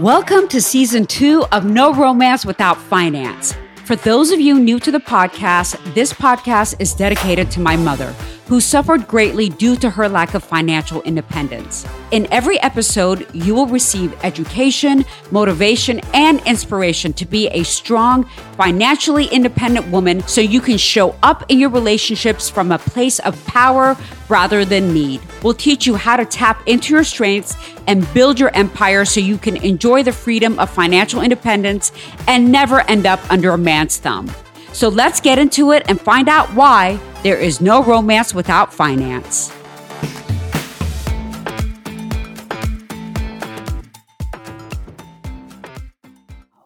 Welcome to season two of No Romance Without Finance. For those of you new to the podcast, this podcast is dedicated to my mother who suffered greatly due to her lack of financial independence. In every episode, you will receive education, motivation, and inspiration to be a strong, financially independent woman so you can show up in your relationships from a place of power rather than need. We'll teach you how to tap into your strengths and build your empire so you can enjoy the freedom of financial independence and never end up under a man's thumb. So let's get into it and find out why there is no romance without finance.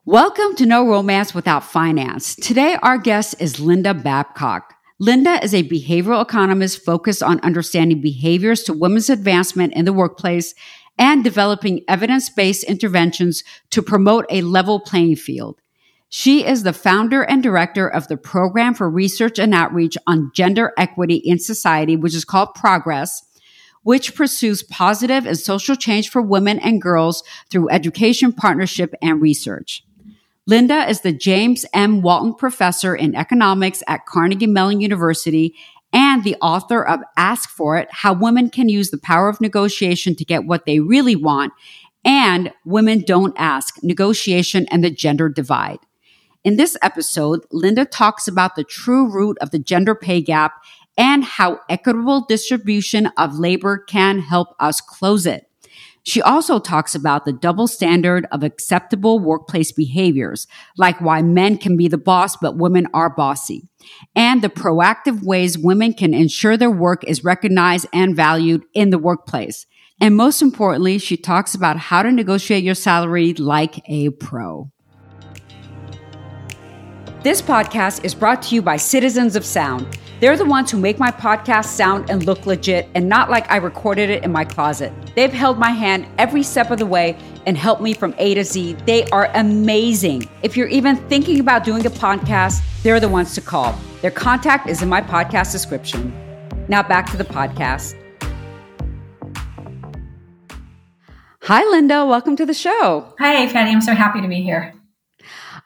Welcome to No Romance Without Finance. Today, our guest is Linda Babcock. Linda is a behavioral economist focused on understanding behaviors to women's advancement in the workplace and developing evidence based interventions to promote a level playing field. She is the founder and director of the Program for Research and Outreach on Gender Equity in Society, which is called Progress, which pursues positive and social change for women and girls through education, partnership, and research. Linda is the James M. Walton Professor in Economics at Carnegie Mellon University and the author of Ask for It How Women Can Use the Power of Negotiation to Get What They Really Want and Women Don't Ask Negotiation and the Gender Divide. In this episode, Linda talks about the true root of the gender pay gap and how equitable distribution of labor can help us close it. She also talks about the double standard of acceptable workplace behaviors, like why men can be the boss, but women are bossy, and the proactive ways women can ensure their work is recognized and valued in the workplace. And most importantly, she talks about how to negotiate your salary like a pro. This podcast is brought to you by Citizens of Sound. They're the ones who make my podcast sound and look legit and not like I recorded it in my closet. They've held my hand every step of the way and helped me from A to Z. They are amazing. If you're even thinking about doing a podcast, they're the ones to call. Their contact is in my podcast description. Now back to the podcast. Hi, Linda. Welcome to the show. Hi, Pattie. I'm so happy to be here.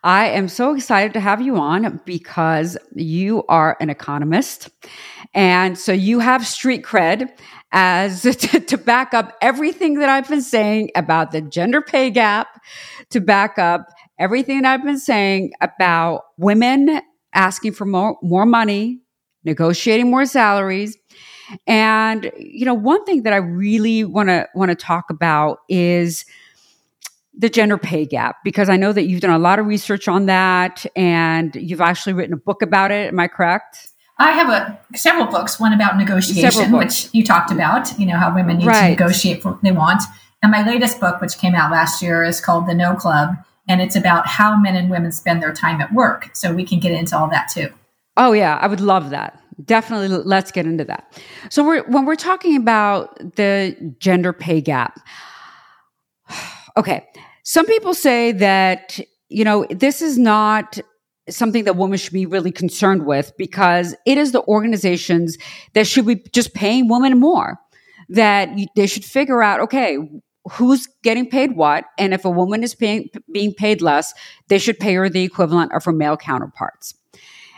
I am so excited to have you on because you are an economist. And so you have street cred as to, to, back up everything that I've been saying about the gender pay gap, to back up everything that I've been saying about women asking for more, more money, negotiating more salaries. And, you know, one thing that I really want to, want to talk about is, the gender pay gap because I know that you've done a lot of research on that and you've actually written a book about it. Am I correct? I have a several books. One about negotiation, which you talked about. You know how women need right. to negotiate for what they want. And my latest book, which came out last year, is called The No Club, and it's about how men and women spend their time at work. So we can get into all that too. Oh yeah, I would love that. Definitely, let's get into that. So we're, when we're talking about the gender pay gap, okay, some people say that, you know, this is not something that women should be really concerned with because it is the organizations that should be just paying women more. That they should figure out, okay, who's getting paid what, and if a woman is paying, being paid less, they should pay her the equivalent of her male counterparts.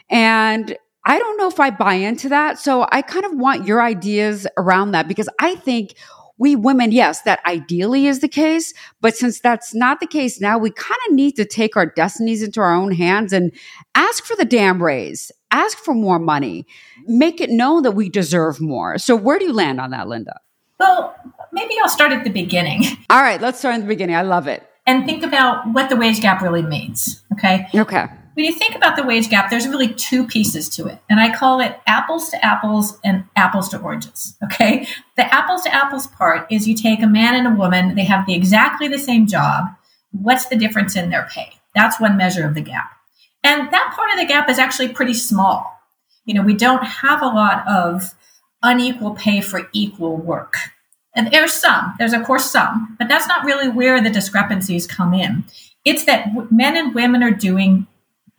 And I don't know if I buy into that. So I kind of want your ideas around that because I think we women, yes, that ideally is the case. But since that's not the case now, we kind of need to take our destinies into our own hands and ask for the damn raise, ask for more money, make it known that we deserve more. So, where do you land on that, Linda? Well, maybe I'll start at the beginning. All right, let's start in the beginning. I love it. And think about what the wage gap really means. Okay. Okay when you think about the wage gap, there's really two pieces to it. And I call it apples to apples and apples to oranges. Okay. The apples to apples part is you take a man and a woman, they have the exactly the same job. What's the difference in their pay? That's one measure of the gap. And that part of the gap is actually pretty small. You know, we don't have a lot of unequal pay for equal work. And there's some, there's of course some, but that's not really where the discrepancies come in. It's that men and women are doing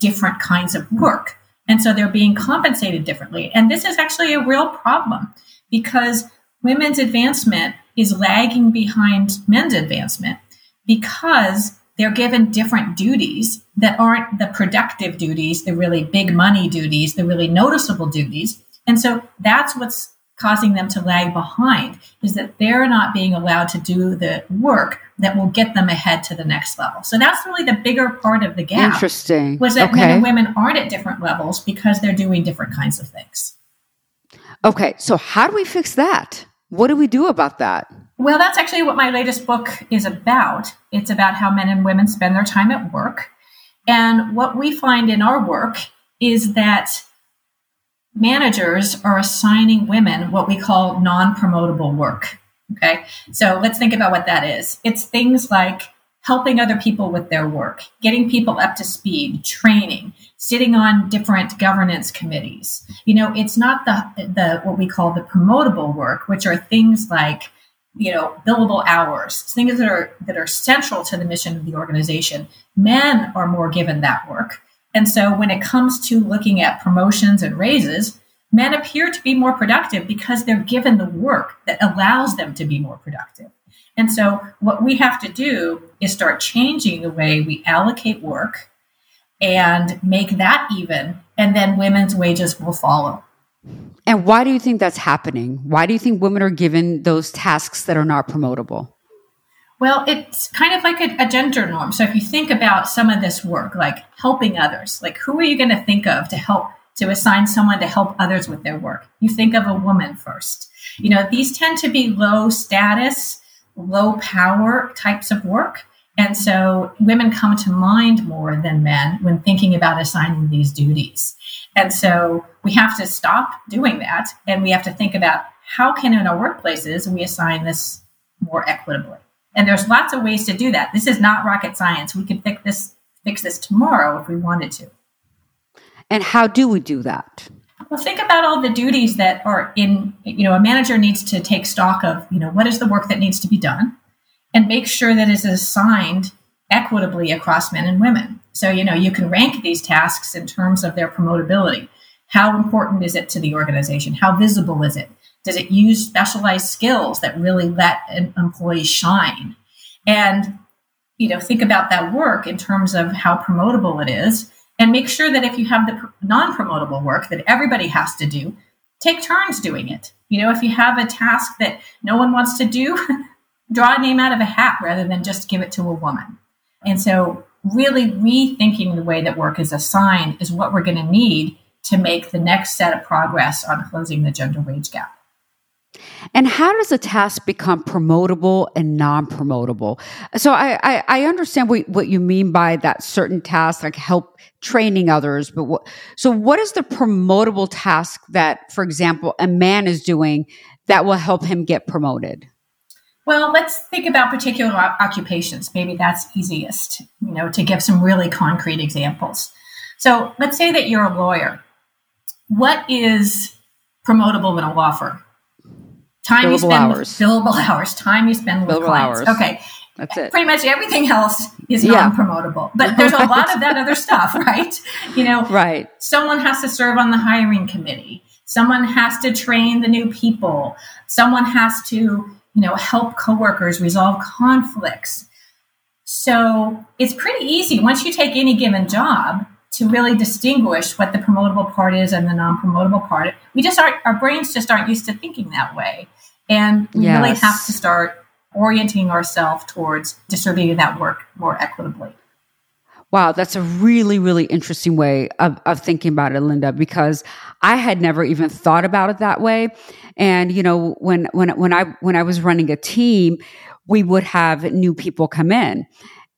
different kinds of work. And so they're being compensated differently. And this is actually a real problem because women's advancement is lagging behind men's advancement because they're given different duties that aren't the productive duties, the really big money duties, the really noticeable duties. And so that's what's causing them to lag behind is that they're not being allowed to do the work that will get them ahead to the next level. So that's really the bigger part of the gap. Interesting. Was that okay. men and women aren't at different levels because they're doing different kinds of things. Okay, so how do we fix that? What do we do about that? Well, that's actually what my latest book is about. It's about how men and women spend their time at work. And what we find in our work is that managers are assigning women what we call non promotable work. Okay. So let's think about what that is. It's things like helping other people with their work, getting people up to speed, training, sitting on different governance committees. You know, it's not the, the, what we call the promotable work, which are things like, you know, billable hours, things that are, that are central to the mission of the organization. Men are more given that work. And so when it comes to looking at promotions and raises, men appear to be more productive because they're given the work that allows them to be more productive. And so what we have to do is start changing the way we allocate work and make that even, and then women's wages will follow. And why do you think that's happening? Why do you think women are given those tasks that are not promotable? Well, it's kind of like a, a, gender norm. So if you think about some of this work, like helping others, like who are you going to think of to help to assign someone to help others with their work? You think of a woman first. You know, these tend to be low status, low power types of work. And so women come to mind more than men when thinking about assigning these duties. And so we have to stop doing that and we have to think about how can in our workplaces we assign this more equitably. And there's lots of ways to do that. This is not rocket science. We could fix this fix this tomorrow if we wanted to. And how do we do that? Well, think about all the duties that are in, you know, a manager needs to take stock of, you know, what is the work that needs to be done and make sure that it is assigned equitably across men and women. So, you know, you can rank these tasks in terms of their promotability. How important is it to the organization? How visible is it? Does it use specialized skills that really let an employee shine? And, you know, think about that work in terms of how promotable it is and make sure that if you have the non promotable work that everybody has to do, take turns doing it. You know, if you have a task that no one wants to do, draw a name out of a hat rather than just give it to a woman. And so, really rethinking the way that work is assigned is what we're going to need to make the next set of progress on closing the gender wage gap. And how does a task become promotable and non-promotable? So I, I, I understand what, what you mean by that certain task, like help training others. But what, so what is the promotable task that, for example, a man is doing that will help him get promoted? Well, let's think about particular occupations. Maybe that's easiest, you know, to give some really concrete examples. So let's say that you're a lawyer. What is promotable in a law firm? Time billable you spend hours. billable hours, time you spend with billable clients. Hours. Okay. That's it. Pretty much everything else is yeah. non-promotable. But there's a lot of that other stuff, right? You know, right. Someone has to serve on the hiring committee. Someone has to train the new people. Someone has to, you know, help coworkers resolve conflicts. So it's pretty easy once you take any given job to really distinguish what the promotable part is and the non-promotable part. We just aren't our brains just aren't used to thinking that way. And we yes. really have to start orienting ourselves towards distributing that work more equitably. Wow, that's a really, really interesting way of, of thinking about it, Linda, because I had never even thought about it that way. And, you know, when, when, when I, when I was running a team, we would have new people come in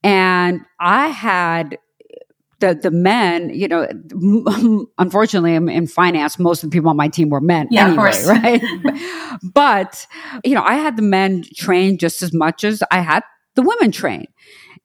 and I had the the men, you know, unfortunately, I'm in finance. Most of the people on my team were men, yeah, anyway, right? but you know, I had the men trained just as much as I had the women trained,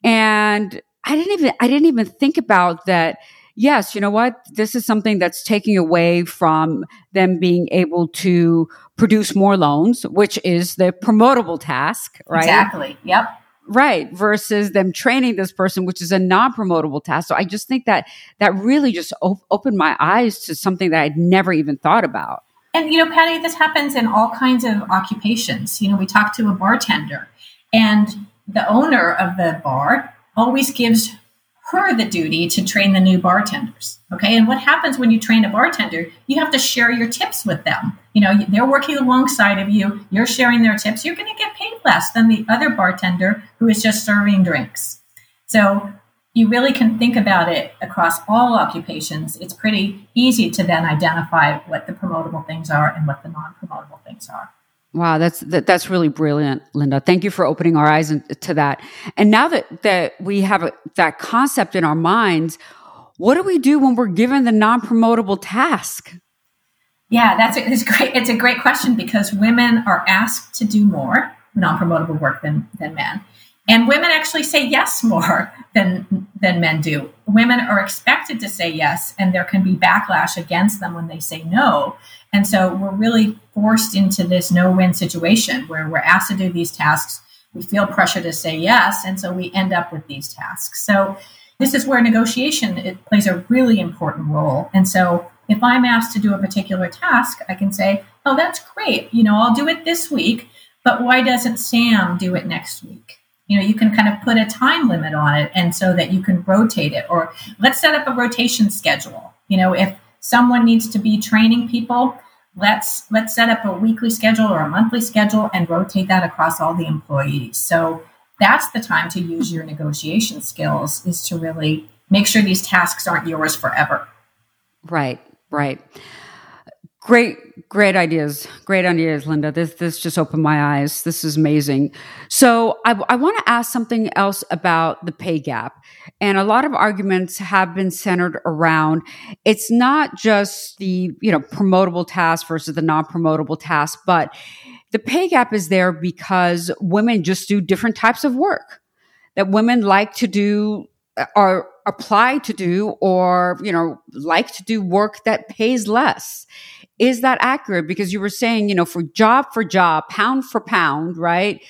and I didn't even I didn't even think about that. Yes, you know what? This is something that's taking away from them being able to produce more loans, which is the promotable task, right? Exactly. Yep right versus them training this person which is a non-promotable task. So i just think that that really just op- opened my eyes to something that i'd never even thought about. And you know Pattie this happens in all kinds of occupations. You know we talked to a bartender and the owner of the bar always gives her the duty to train the new bartenders. Okay. And what happens when you train a bartender? You have to share your tips with them. You know, they're working alongside of you, you're sharing their tips, you're going to get paid less than the other bartender who is just serving drinks. So you really can think about it across all occupations. It's pretty easy to then identify what the promotable things are and what the non promotable things are. Wow, that's that, that's really brilliant, Linda. Thank you for opening our eyes to that. And now that that we have a, that concept in our minds, what do we do when we're given the non-promotable task? Yeah, that's a, it's great. It's a great question because women are asked to do more non-promotable work than than men, and women actually say yes more than than men do. Women are expected to say yes, and there can be backlash against them when they say no. And so we're really forced into this no win situation where we're asked to do these tasks. We feel pressure to say yes. And so we end up with these tasks. So this is where negotiation it plays a really important role. And so if I'm asked to do a particular task, I can say, oh, that's great. You know, I'll do it this week, but why doesn't Sam do it next week? You know, you can kind of put a time limit on it and so that you can rotate it. Or let's set up a rotation schedule. You know, if someone needs to be training people let's let's set up a weekly schedule or a monthly schedule and rotate that across all the employees. So that's the time to use your negotiation skills is to really make sure these tasks aren't yours forever. Right right Great, great ideas. Great ideas, Linda. This this just opened my eyes. This is amazing. So I, I want to ask something else about the pay gap. And a lot of arguments have been centered around it's not just the you know promotable task versus the non-promotable task, but the pay gap is there because women just do different types of work that women like to do uh, or apply to do or you know like to do work that pays less is that accurate? Because you were saying, you know, for job for job, pound for pound, right?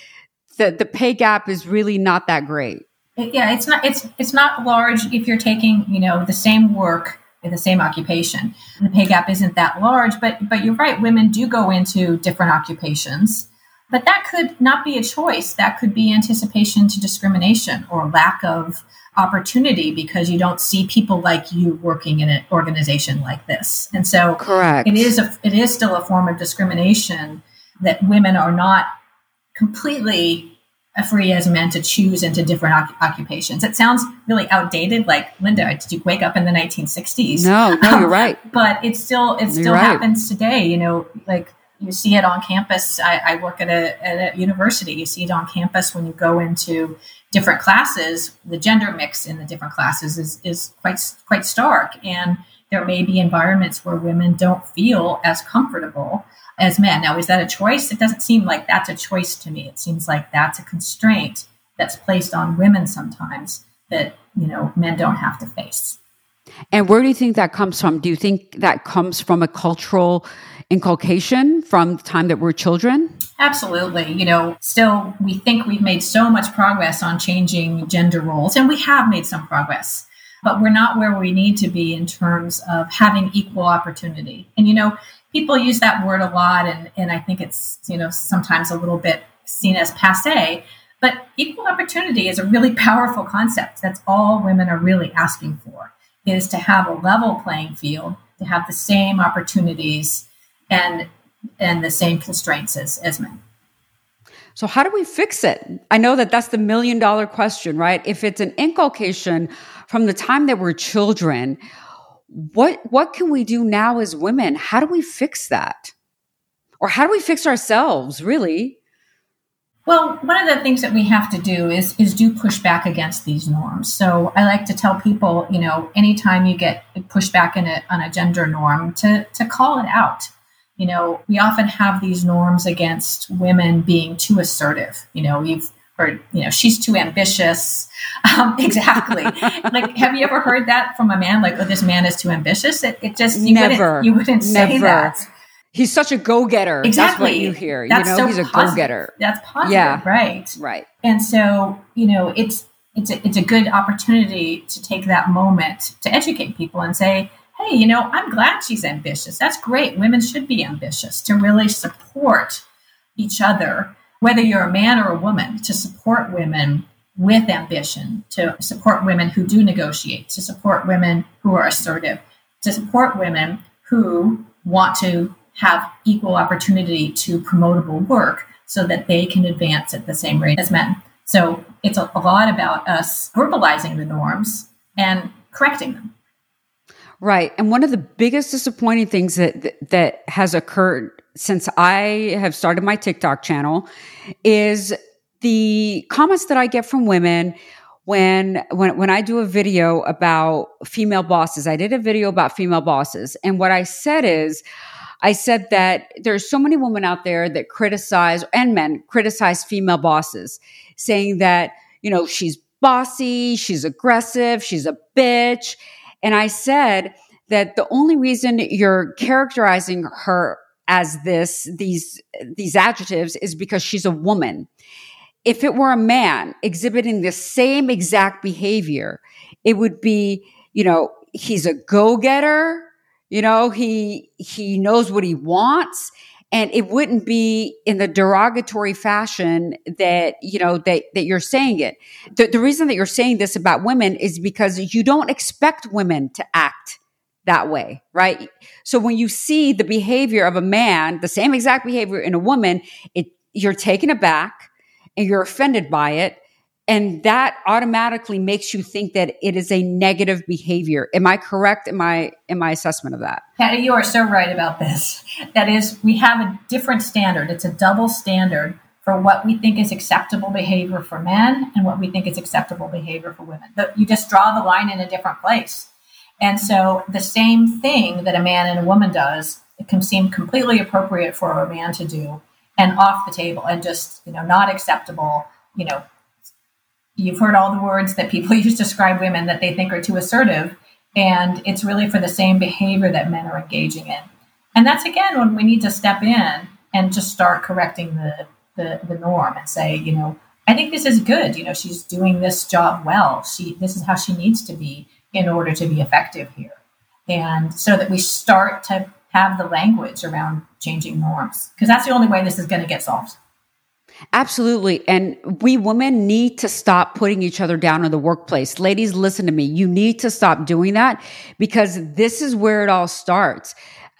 The the pay gap is really not that great. Yeah, it's not it's it's not large if you're taking, you know, the same work in the same occupation. The pay gap isn't that large, but but you're right, women do go into different occupations. But that could not be a choice. That could be anticipation to discrimination or lack of opportunity because you don't see people like you working in an organization like this. And so correct. it is a, it is still a form of discrimination that women are not completely free as men to choose into different occupations. It sounds really outdated. Like Linda, did you wake up in the 1960s? No, no, you're right. but it still it still right. happens today. You know, like you see it on campus. I, I work at a, at a university. You see it on campus when you go into different classes. The gender mix in the different classes is, is quite quite stark, and there may be environments where women don't feel as comfortable as men. Now, is that a choice? It doesn't seem like that's a choice to me. It seems like that's a constraint that's placed on women sometimes that you know men don't have to face. And where do you think that comes from? Do you think that comes from a cultural inculcation from the time that we're children? Absolutely. You know, still, we think we've made so much progress on changing gender roles, and we have made some progress, but we're not where we need to be in terms of having equal opportunity. And, you know, people use that word a lot, and, and I think it's, you know, sometimes a little bit seen as passe. But equal opportunity is a really powerful concept. That's all women are really asking for is to have a level playing field, to have the same opportunities and and the same constraints as, as men. So how do we fix it? I know that that's the million dollar question, right? If it's an inculcation from the time that we're children, what what can we do now as women? How do we fix that? Or how do we fix ourselves, really? Well, one of the things that we have to do is is do push back against these norms. So I like to tell people, you know, anytime you get pushback in a, on a gender norm, to to call it out. You know, we often have these norms against women being too assertive. You know, we've heard, you know, she's too ambitious. Um, exactly. like, have you ever heard that from a man? Like, oh, this man is too ambitious. It, it just you never, wouldn't, you wouldn't say never. that. he's such a go-getter. Exactly. That's what you hear. That's you know, so he's a positive. go-getter. That's positive, yeah. right? Right. And so, you know, it's it's a, it's a good opportunity to take that moment to educate people and say, hey, you know, I'm glad she's ambitious. That's great. Women should be ambitious to really support each other, whether you're a man or a woman, to support women with ambition, to support women who do negotiate, to support women who are assertive, to support women who want to have equal opportunity to promotable work so that they can advance at the same rate as men. So it's a, lot about us verbalizing the norms and correcting them. Right. And one of the biggest disappointing things that, that, has occurred since I have started my TikTok channel is the comments that I get from women when when when I do a video about female bosses. I did a video about female bosses and what I said is I said that there's so many women out there that criticize and men criticize female bosses saying that, you know, she's bossy, she's aggressive, she's a bitch. And I said that the only reason you're characterizing her as this, these, these adjectives is because she's a woman. If it were a man exhibiting the same exact behavior, it would be, you know, he's a go-getter, you know, he, he knows what he wants and it wouldn't be in the derogatory fashion that you know that that you're saying it. The, the reason that you're saying this about women is because you don't expect women to act that way right? So when you see the behavior of a man the same exact behavior in a woman it you're taken aback and you're offended by it and that automatically makes you think that it is a negative behavior. Am i correct in my in my assessment of that? Pattie you are so right about this. That is we have a different standard. It's a double standard for what we think is acceptable behavior for men and what we think is acceptable behavior for women. You just draw the line in a different place. And so the same thing that a man and a woman does it can seem completely appropriate for a man to do and off the table and just you know not acceptable you know you've heard all the words that people use to describe women that they think are too assertive. And it's really for the same behavior that men are engaging in. And that's again when we need to step in and just start correcting the, the, the norm and say, you know, I think this is good. You know, she's doing this job well. She this is how she needs to be in order to be effective here. And so that we start to have the language around changing norms because that's the only way this is going to get solved. Absolutely. And we women need to stop putting each other down in the workplace. Ladies, listen to me. You need to stop doing that because this is where it all starts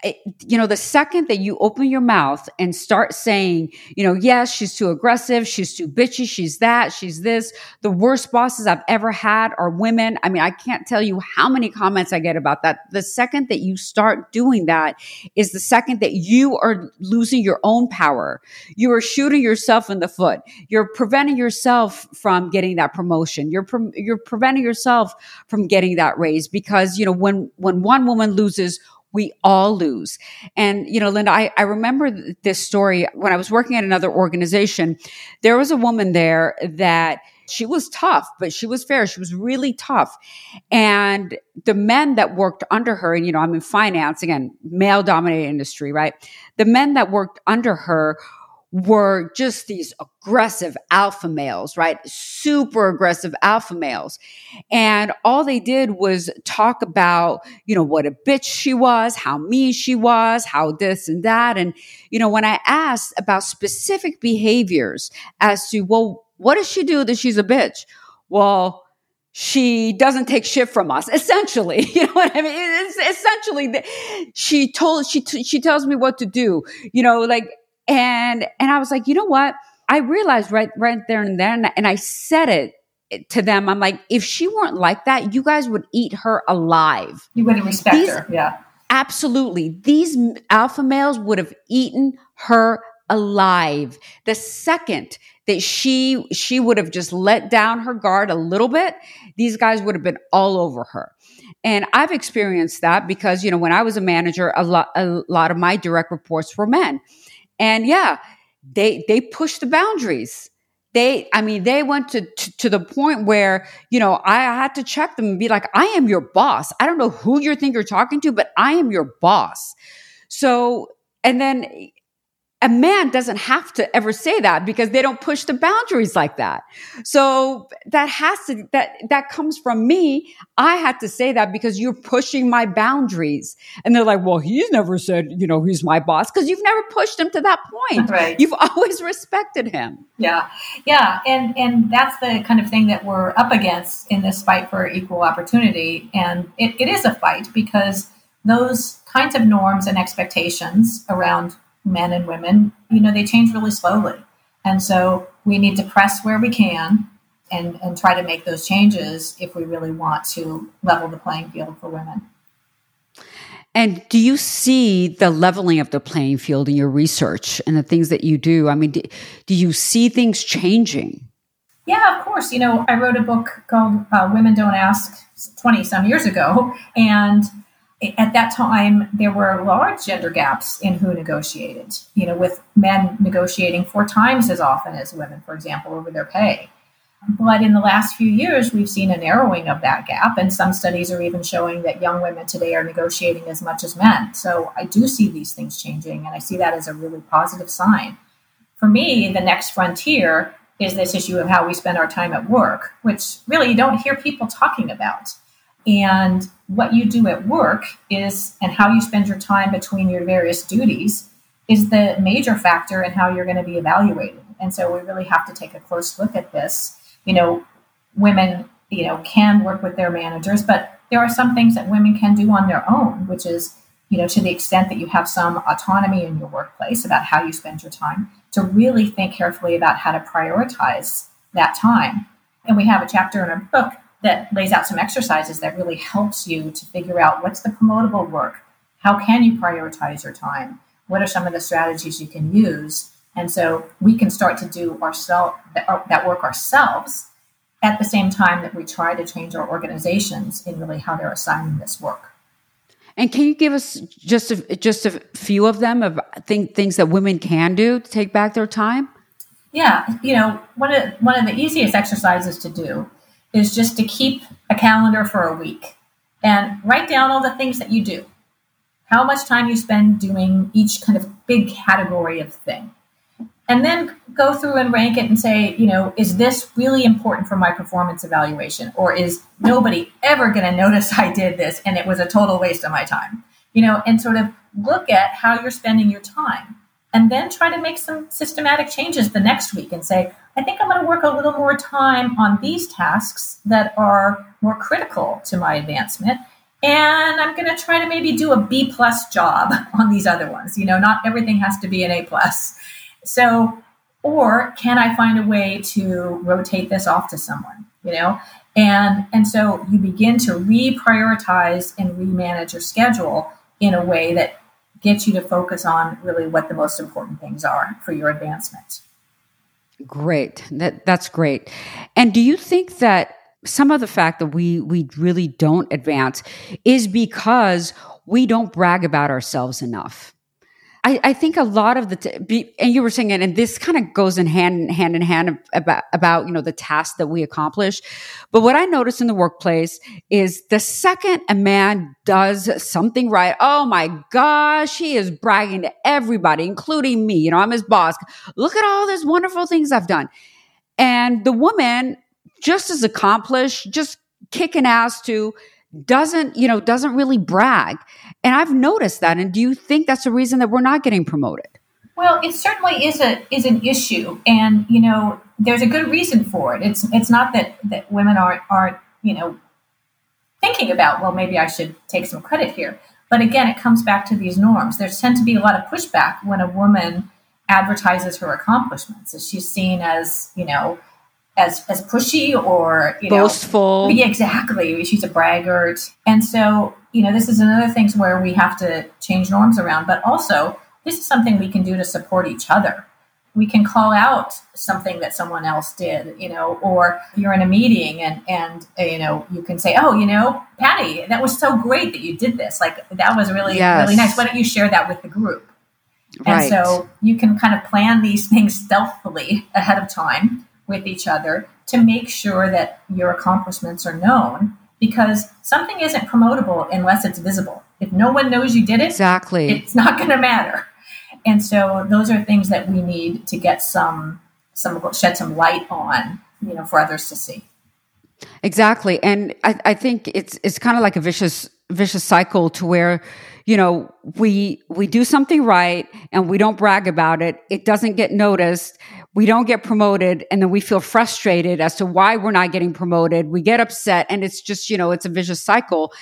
you know, the second that you open your mouth and start saying, you know, yes, she's too aggressive, she's too bitchy, she's that, she's this, the worst bosses I've ever had are women. I mean, I can't tell you how many comments I get about that. The second that you start doing that is the second that you are losing your own power. You are shooting yourself in the foot. You're preventing yourself from getting that promotion. You're, pre- you're preventing yourself from getting that raise because, you know, when, when one woman loses, we all lose. And, you know, Linda, I, I remember this story when I was working at another organization. There was a woman there that she was tough, but she was fair. She was really tough. And the men that worked under her, and, you know, I'm in finance, again, male dominated industry, right? The men that worked under her were just these aggressive alpha males, right? Super aggressive alpha males. And all they did was talk about, you know, what a bitch she was, how mean she was, how this and that. And, you know, when I asked about specific behaviors as to, well, what does she do that she's a bitch? Well, she doesn't take shit from us essentially you know what i mean it's essentially she told she she tells me what to do you know like and, and I was like, you know what? I realized right, right there and then, and I said it to them. I'm like, if she weren't like that, you guys would eat her alive. You wouldn't respect These, her. Yeah. Absolutely. These alpha males would have eaten her alive. The second that she she would have just let down her guard a little bit, these guys would have been all over her. And I've experienced that because you know when I was a manager, a lot a lot of my direct reports were men. And yeah, they they pushed the boundaries. They, I mean, they went to, to, to the point where, you know, I had to check them and be like, I am your boss. I don't know who you think you're talking to, but I am your boss. So And then a man doesn't have to ever say that because they don't push the boundaries like that. So that has to, that, that comes from me. I had to say that because you're pushing my boundaries. And they're like, well, he's never said, you know, he's my boss because you've never pushed him to that point. Right. You've always respected him. Yeah. Yeah. And, and that's the kind of thing that we're up against in this fight for equal opportunity. And it, it is a fight because those kinds of norms and expectations around men and women, you know, they change really slowly. And so we need to press where we can and, and try to make those changes if we really want to level the playing field for women. And do you see the leveling of the playing field in your research and the things that you do? I mean, do, do you see things changing? Yeah, of course. You know, I wrote a book called uh, Women Don't Ask 20 some years ago. And at that time, there were large gender gaps in who negotiated, you know, with men negotiating four times as often as women, for example, over their pay. But in the last few years, we've seen a narrowing of that gap, and some studies are even showing that young women today are negotiating as much as men. So I do see these things changing, and I see that as a really positive sign. For me, the next frontier is this issue of how we spend our time at work, which really you don't hear people talking about. And what you do at work is, and how you spend your time between your various duties, is the major factor in how you're going to be evaluated. And so we really have to take a close look at this. You know, women, you know, can work with their managers, but there are some things that women can do on their own, which is, you know, to the extent that you have some autonomy in your workplace about how you spend your time, to really think carefully about how to prioritize that time. And we have a chapter in our book that lays out some exercises that really helps you to figure out what's the promotable work, how can you prioritize your time, what are some of the strategies you can use, and so we can start to do ourselves uh, that work ourselves at the same time that we try to change our organizations in really how they're assigning this work. And can you give us just a, just a few of them of think, things that women can do to take back their time? Yeah, you know, one of one of the easiest exercises to do is just to keep a calendar for a week and write down all the things that you do, how much time you spend doing each kind of big category of thing. And then go through and rank it and say, you know, is this really important for my performance evaluation? Or is nobody ever going to notice I did this and it was a total waste of my time? You know, and sort of look at how you're spending your time and then try to make some systematic changes the next week and say, I think I'm going to work a little more time on these tasks that are more critical to my advancement. And I'm going to try to maybe do a B plus job on these other ones. You know, not everything has to be an A plus. So, or can I find a way to rotate this off to someone? You know, and and so you begin to reprioritize and remanage your schedule in a way that gets you to focus on really what the most important things are for your advancement. Great. That that's great. And do you think that some of the fact that we we really don't advance is because we don't brag about ourselves enough? I, I think a lot of the t- and you were saying it, and this kind of goes in hand hand in hand about about you know the tasks that we accomplish. But what I notice in the workplace is the second a man does something right, oh my gosh, he is bragging to everybody, including me. You know, I'm his boss. Look at all these wonderful things I've done, and the woman just as accomplished, just kicking ass to doesn't, you know, doesn't really brag. And I've noticed that. And do you think that's the reason that we're not getting promoted? Well, it certainly is a is an issue, and you know, there's a good reason for it. It's it's not that that women aren't aren't you know thinking about well maybe I should take some credit here, but again, it comes back to these norms. There tend to be a lot of pushback when a woman advertises her accomplishments. Is she's seen as you know as as pushy or you know boastful. Yeah, exactly. She's a braggart, and so you know this is another thing where we have to change norms around. But also, this is something we can do to support each other. We can call out something that someone else did, you know, or you're in a meeting and and uh, you know you can say, oh, you know, Pattie, that was so great that you did this. Like that was really yes. really nice. Why don't you share that with the group? And right. so you can kind of plan these things stealthily ahead of time with each other to make sure that your accomplishments are known because something isn't promotable unless it's visible. If no one knows you did it, exactly, it's not going to matter. And so those are things that we need to get some some shed some light on, you know, for others to see. Exactly. And I, I think it's it's kind of like a vicious vicious cycle to where you know we we do something right and we don't brag about it it doesn't get noticed we don't get promoted and then we feel frustrated as to why we're not getting promoted. We get upset and it's just you know it's a vicious cycle.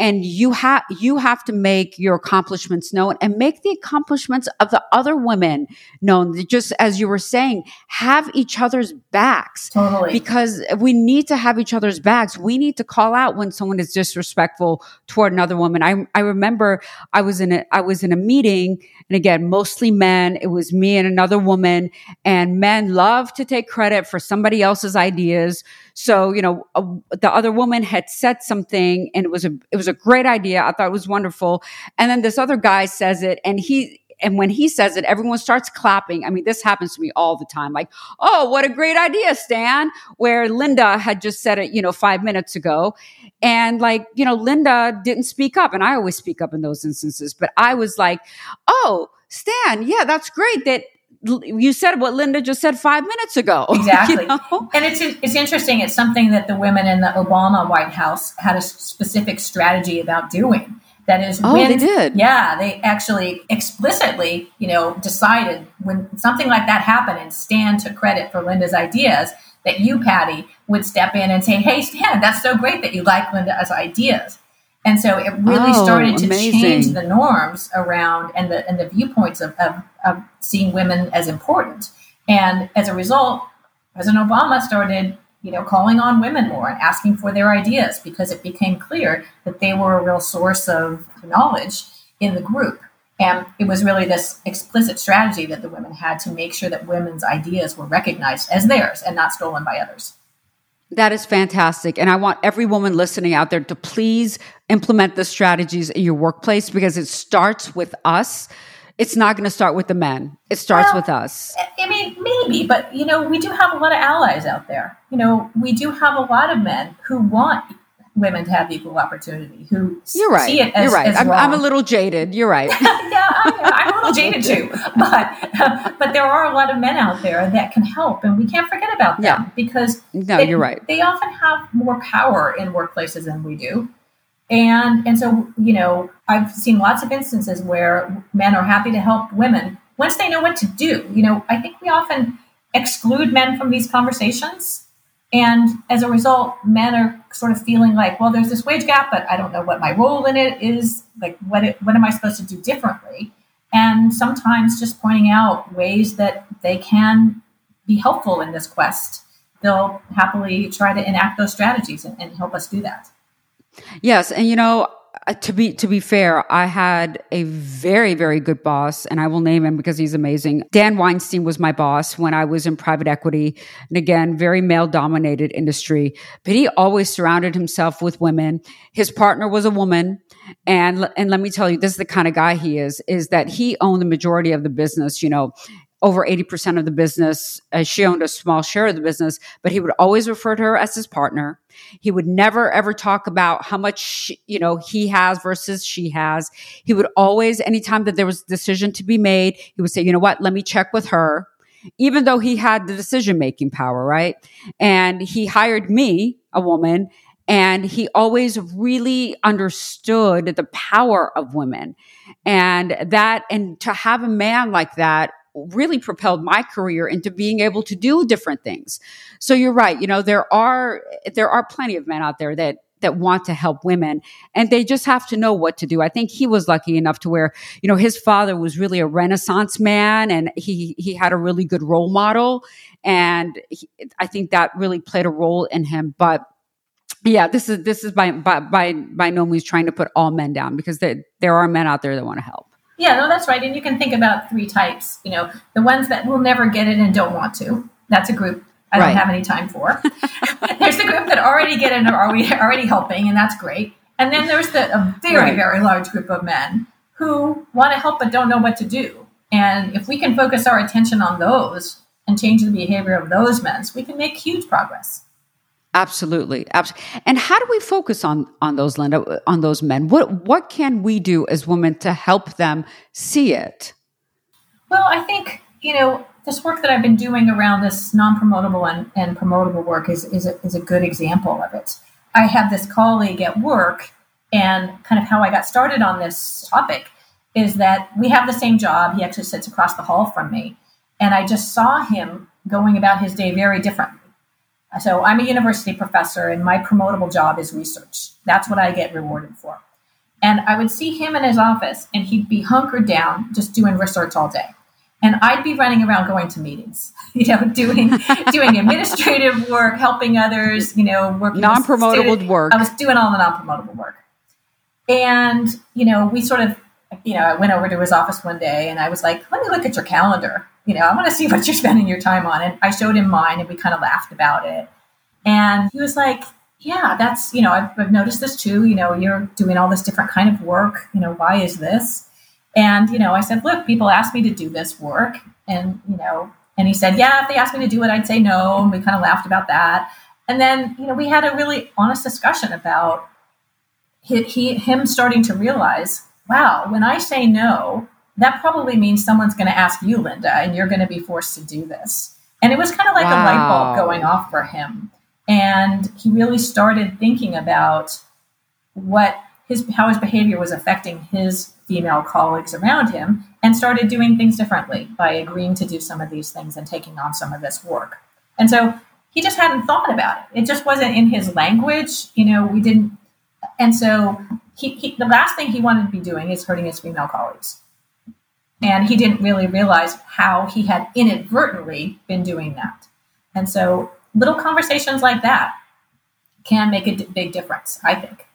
And you have you have to make your accomplishments known and make the accomplishments of the other women known. Just as you were saying have each other's backs. Totally. Because we need to have each other's backs. We need to call out when someone is disrespectful toward another woman. I i remember i was in a i was in a meeting and again mostly men. It was me and another woman and men love to take credit for somebody else's ideas. So, you know, uh, the other woman had said something and it was a, it was a great idea. I thought it was wonderful. And then this other guy says it and he, and when he says it, everyone starts clapping. I mean, this happens to me all the time. Like, oh, what a great idea, Stan. Where Linda had just said it, you know, five minutes ago. And like, you know, Linda didn't speak up. And I always speak up in those instances. But I was like, oh, Stan, yeah, that's great that you said what Linda just said five minutes ago. Exactly. You know? And it's it's interesting. It's something that the women in the Obama White House had a specific strategy about doing. That is, oh, when, they did. Yeah, they actually explicitly, you know, decided when something like that happened, and Stan took credit for Linda's ideas. That you, Pattie, would step in and say, "Hey, Stan, that's so great that you like Linda's ideas." And so it really oh, started to amazing. change the norms around and the and the viewpoints of, of, of seeing women as important. And as a result, President Obama started, you know, calling on women more and asking for their ideas because it became clear that they were a real source of knowledge in the group. And it was really this explicit strategy that the women had to make sure that women's ideas were recognized as theirs and not stolen by others. That is fantastic. And I want every woman listening out there to please implement the strategies in your workplace because it starts with us. It's not going to start with the men. It starts well, with us. I mean, maybe, but you know, we do have a lot of allies out there. You know, we do have a lot of men who want women to have equal opportunity who you're right. see it as, You're right. I'm, I'm, a little jaded. You're right. yeah, I'm, I'm, a little jaded too. But but there are a lot of men out there that can help, and we can't forget about them yeah. because no, they, you're right. They often have more power in workplaces than we do. And and so you know I've seen lots of instances where men are happy to help women once they know what to do. You know I think we often exclude men from these conversations and as a result, men are sort of feeling like, well, there's this wage gap, but I don't know what my role in it is. Like, what, it, what am I supposed to do differently? And sometimes just pointing out ways that they can be helpful in this quest, they'll happily try to enact those strategies and, and help us do that. Yes. And, you know, uh, to be to be fair, I had a very very good boss, and I will name him because he's amazing. Dan Weinstein was my boss when I was in private equity, and again, very male dominated industry. But he always surrounded himself with women. His partner was a woman, and and let me tell you, this is the kind of guy he is. Is that he owned the majority of the business. You know, over 80% of the business. Uh, she owned a small share of the business, but he would always refer to her as his partner. He would never ever talk about how much, she, you know, he has versus she has. He would always, anytime that there was a decision to be made, he would say, you know what, let me check with her. Even though he had the decision making power, right? And he hired me, a woman, and he always really understood the power of women and that and to have a man like that really propelled my career into being able to do different things. So you're right. You know, there are, there are plenty of men out there that, that want to help women and they just have to know what to do. I think he was lucky enough to where, you know, his father was really a renaissance man and he, he had a really good role model. And he, I think that really played a role in him. But yeah, this is, this is by, by, by, by no means trying to put all men down because there, there are men out there that want to help. Yeah, no, that's right. And you can think about three types. You know, the ones that will never get it and don't want to. That's a group I don't have any time for. there's the group that already get it and are we already helping, and that's great. And then there's the a very right. very large group of men who want to help but don't know what to do. And if we can focus our attention on those and change the behavior of those men, we can make huge progress. Absolutely. Absolutely. And how do we focus on on those Linda on those men? What what can we do as women to help them see it? Well, I think, you know, this work that I've been doing around this non-promotable and, and promotable work is, is, a, is a good example of it. I have this colleague at work and kind of how I got started on this topic is that we have the same job. He actually sits across the hall from me. And I just saw him going about his day very differently. So I'm a university professor, and my promotable job is research. That's what I get rewarded for. And I would see him in his office, and he'd be hunkered down, just doing research all day. And I'd be running around going to meetings, you know, doing doing administrative work, helping others, you know, working non-promotable work. I was doing all the non-promotable work. And, you know, we sort of, you know, I went over to his office one day and I was like, let me look at your calendar you know, I want to see what you're spending your time on. And I showed him mine and we kind of laughed about it. And he was like, yeah, that's, you know, I've, I've, noticed this too. You know, you're doing all this different kind of work. You know, why is this? And, you know, I said, look, people ask me to do this work. And, you know, and he said, yeah, if they asked me to do it, I'd say no. And we kind of laughed about that. And then, you know, we had a really honest discussion about he, he him starting to realize, wow, when I say no, that probably means someone's going to ask you, Linda, and you're going to be forced to do this. And it was kind of like wow. a light bulb going off for him. And he really started thinking about what his how his behavior was affecting his female colleagues around him and started doing things differently by agreeing to do some of these things and taking on some of this work. And so he just hadn't thought about it. It just wasn't in his language. You know, we didn't. And so he, he the last thing he wanted to be doing is hurting his female colleagues. And he didn't really realize how he had inadvertently been doing that. And so little conversations like that can make a d- big difference, I think.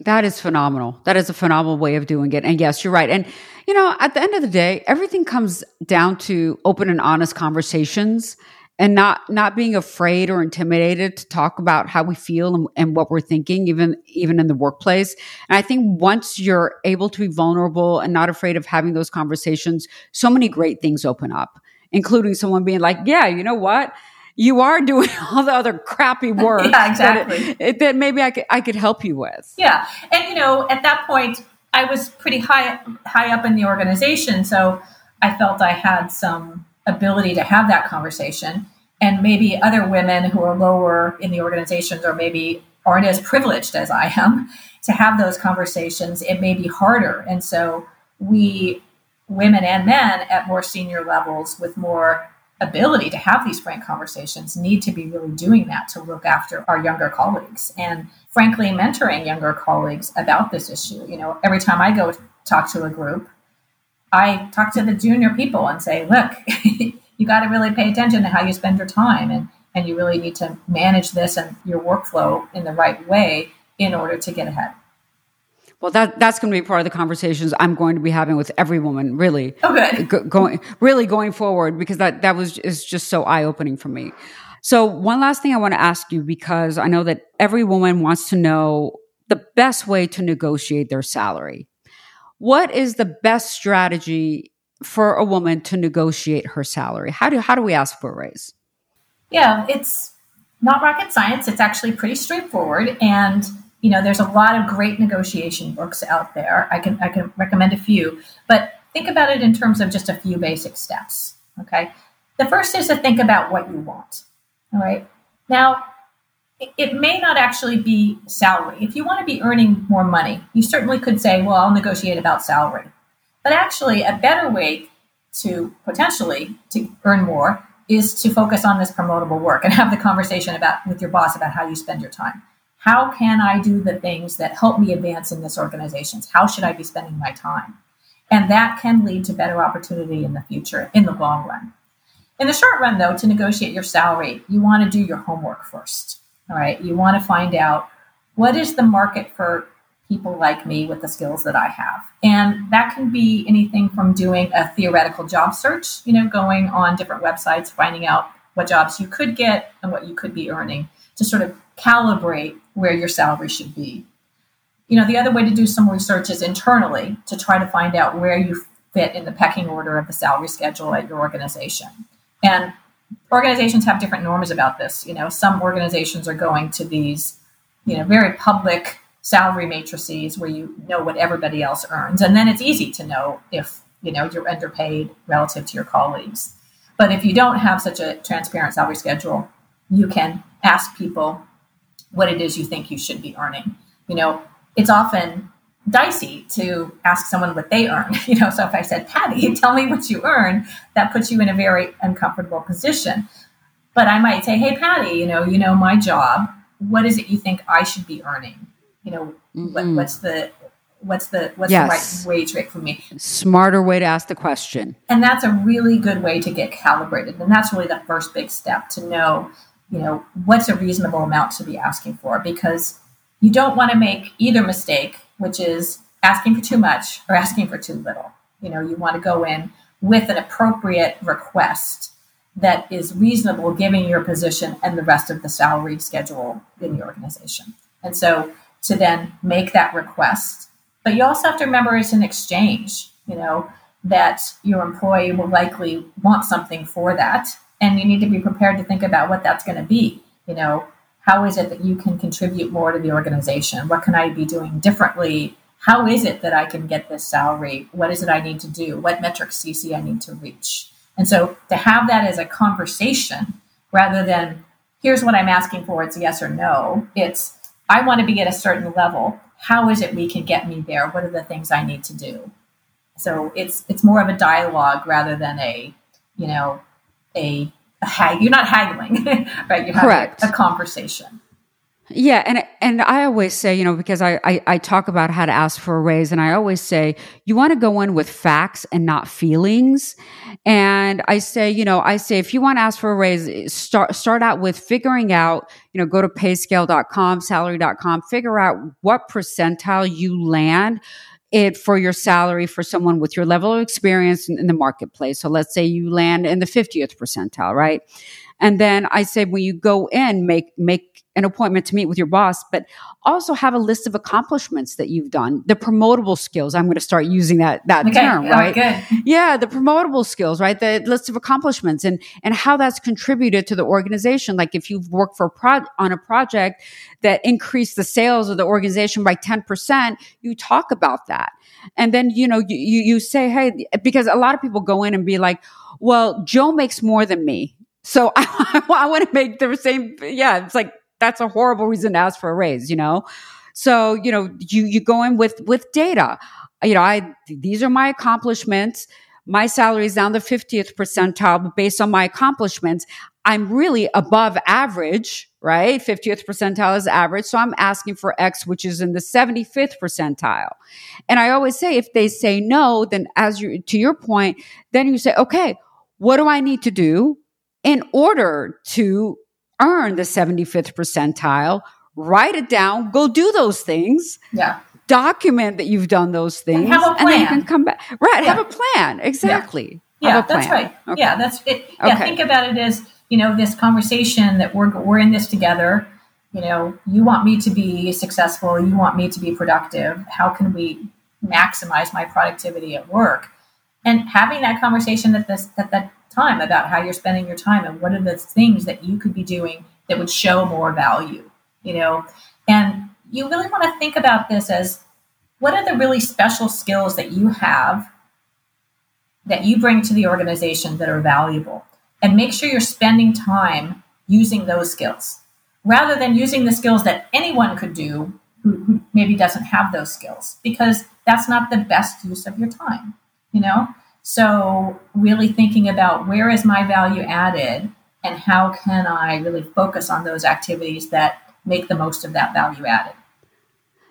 That is phenomenal. That is a phenomenal way of doing it. And yes, you're right. And, you know, at the end of the day, everything comes down to open and honest conversations and not not being afraid or intimidated to talk about how we feel and, and, what we're thinking even even in the workplace. And i think once you're able to be vulnerable and not afraid of having those conversations so many great things open up including someone being like yeah you know what? You are doing all the other crappy work yeah, exactly. that, it, that maybe I could, I could help you with. Yeah and you know at that point i was pretty high high up in the organization so i felt i had some ability to have that conversation. And maybe other women who are lower in the organizations or maybe aren't as privileged as I am to have those conversations, it may be harder. And so we, women and men at more senior levels with more ability to have these frank conversations need to be really doing that to look after our younger colleagues and frankly mentoring younger colleagues about this issue you know every time i go talk to a group I talk to the junior people and say, look, you got to really pay attention to how you spend your time and, and you really need to manage this and your workflow in the right way in order to get ahead. Well, that that's going to be part of the conversations I'm going to be having with every woman, really. Oh, good. Go, going really going forward because that that was is just so eye opening for me. So, one last thing I want to ask you because I know that every woman wants to know the best way to negotiate their salary. What is the best strategy for a woman to negotiate her salary? How do how do we ask for a raise? Yeah, it's not rocket science. It's actually pretty straightforward and you know, there's a lot of great negotiation books out there. I can I can recommend a few, but think about it in terms of just a few basic steps. Okay. The first is to think about what you want. All right. Now, it may not actually be salary. If you want to be earning more money, you certainly could say, well, I'll negotiate about salary. But actually, a better way to potentially to earn more is to focus on this promotable work and have the conversation about with your boss about how you spend your time. How can I do the things that help me advance in this organization? How should I be spending my time? And that can lead to better opportunity in the future, in the long run. In the short run, though, to negotiate your salary, you want to do your homework first. All right. You want to find out what is the market for people like me with the skills that I have. And that can be anything from doing a theoretical job search, you know, going on different websites, finding out what jobs you could get and what you could be earning to sort of calibrate where your salary should be. You know, the other way to do some research is internally to try to find out where you fit in the pecking order of the salary schedule at your organization. And organizations have different norms about this. You know, some organizations are going to these, you know, very public salary matrices where you know what everybody else earns, and then it's easy to know if you know you're underpaid relative to your colleagues. But if you don't have such a transparent salary schedule, you can ask people what it is you think you should be earning. You know, it's often dicey to ask someone what they earn. You know, so if I said, Pattie, tell me what you earn, that puts you in a very uncomfortable position. But I might say, hey, Pattie, you know, you know my job. What is it you think I should be earning? You know, mm-hmm. what, what's the what's the what's yes. the right wage rate for me? Smarter way to ask the question. And that's a really good way to get calibrated. And that's really the first big step to know, you know, what's a reasonable amount to be asking for because you don't want to make either mistake, which is asking for too much or asking for too little. You know, you want to go in with an appropriate request that is reasonable given your position and the rest of the salary schedule in the organization. And so to then make that request. But you also have to remember it's an exchange, you know, that your employee will likely want something for that. And you need to be prepared to think about what that's going to be. You know, how is it that you can contribute more to the organization? What can I be doing differently? How is it that I can get this salary? What is it I need to do? What metrics CC I need to reach? And so to have that as a conversation rather than here's what I'm asking for, it's yes or no, it's I want to be at a certain level. How is it we can get me there? What are the things I need to do? So it's it's more of a dialogue rather than a, you know, a, a hag. You're not haggling, right? You have Correct. A, a conversation. Yeah, and and I always say, you know, because I, I, I talk about how to ask for a raise, and I always say you want to go in with facts and not feelings. And I say, you know, I say if you want to ask for a raise, start start out with figuring out, you know, go to payscale.com, salary.com, figure out what percentile you land it for your salary for someone with your level of experience in, in the marketplace. So let's say you land in the 50th percentile, right? And then I say when you go in, make make an appointment to meet with your boss, but also have a list of accomplishments that you've done. The promotable skills. I'm going to start using that that okay. term, oh, right? Oh, yeah, the promotable skills, right? The list of accomplishments and and how that's contributed to the organization. Like if you've worked for a pro- on a project that increased the sales of the organization by 10%, you talk about that. And then, you know, you, you say, hey, because a lot of people go in and be like, well, Joe makes more than me. So I, I want to make the same. Yeah, it's like that's a horrible reason to ask for a raise, you know? So, you know, you, you go in with, with data. You know, I, these are my accomplishments. My salary is down the 50th percentile, but based on my accomplishments, I'm really above average, right? 50th percentile is average. So I'm asking for X, which is in the 75th percentile. And I always say, if they say no, then as you, to your point, then you say, okay, what do I need to do in order to earn the 75th percentile, write it down, go do those things. Yeah. Document that you've done those things. And, have a plan. and then you can come back. Right. Yeah. Have a plan. Exactly. Yeah, yeah that's right. Okay. Yeah, that's it. Yeah, okay. think about it as, you know, this conversation that we're we're in this together. You know, you want me to be successful, you want me to be productive. How can we maximize my productivity at work? And having that conversation at this at that time about how you're spending your time and what are the things that you could be doing that would show more value, you know? And you really want to think about this as what are the really special skills that you have that you bring to the organization that are valuable? And make sure you're spending time using those skills rather than using the skills that anyone could do who, who maybe doesn't have those skills because that's not the best use of your time, you know? So, really thinking about where is my value added and how can I really focus on those activities that make the most of that value added.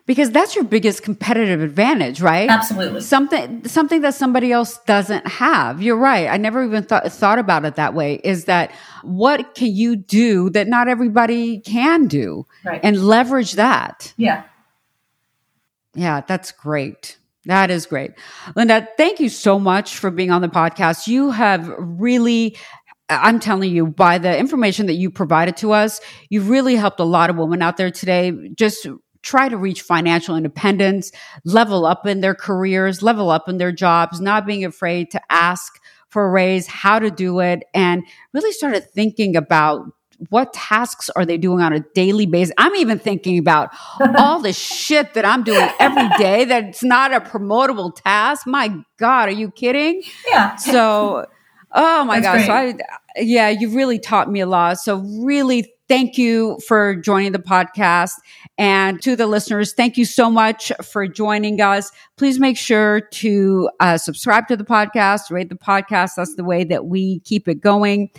Because that's your biggest competitive advantage, right? Absolutely. Something something that somebody else doesn't have. You're right. I never even thought thought about it that way. Is that what can you do that not everybody can do? Right. And leverage that. Yeah. Yeah, that's great. That is great. Linda, thank you so much for being on the podcast. You have really I'm telling you, by the information that you provided to us, you've really helped a lot of women out there today just try to reach financial independence, level up in their careers, level up in their jobs, not being afraid to ask for a raise, how to do it, and really started thinking about what tasks are they doing on a daily basis? I'm even thinking about all the shit that I'm doing every day that's not a promotable task. My God, are you kidding? Yeah. So, oh my That's God. So I, yeah, you've really taught me a lot. So really thank you for joining the podcast. And to the listeners, thank you so much for joining us. Please make sure to uh, subscribe to the podcast, rate the podcast. That's the way that we keep it going.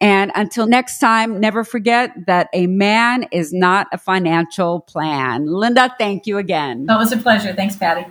And until next time, never forget that a man is not a financial plan. Linda, thank you again. That was a pleasure. Thanks, Pattie.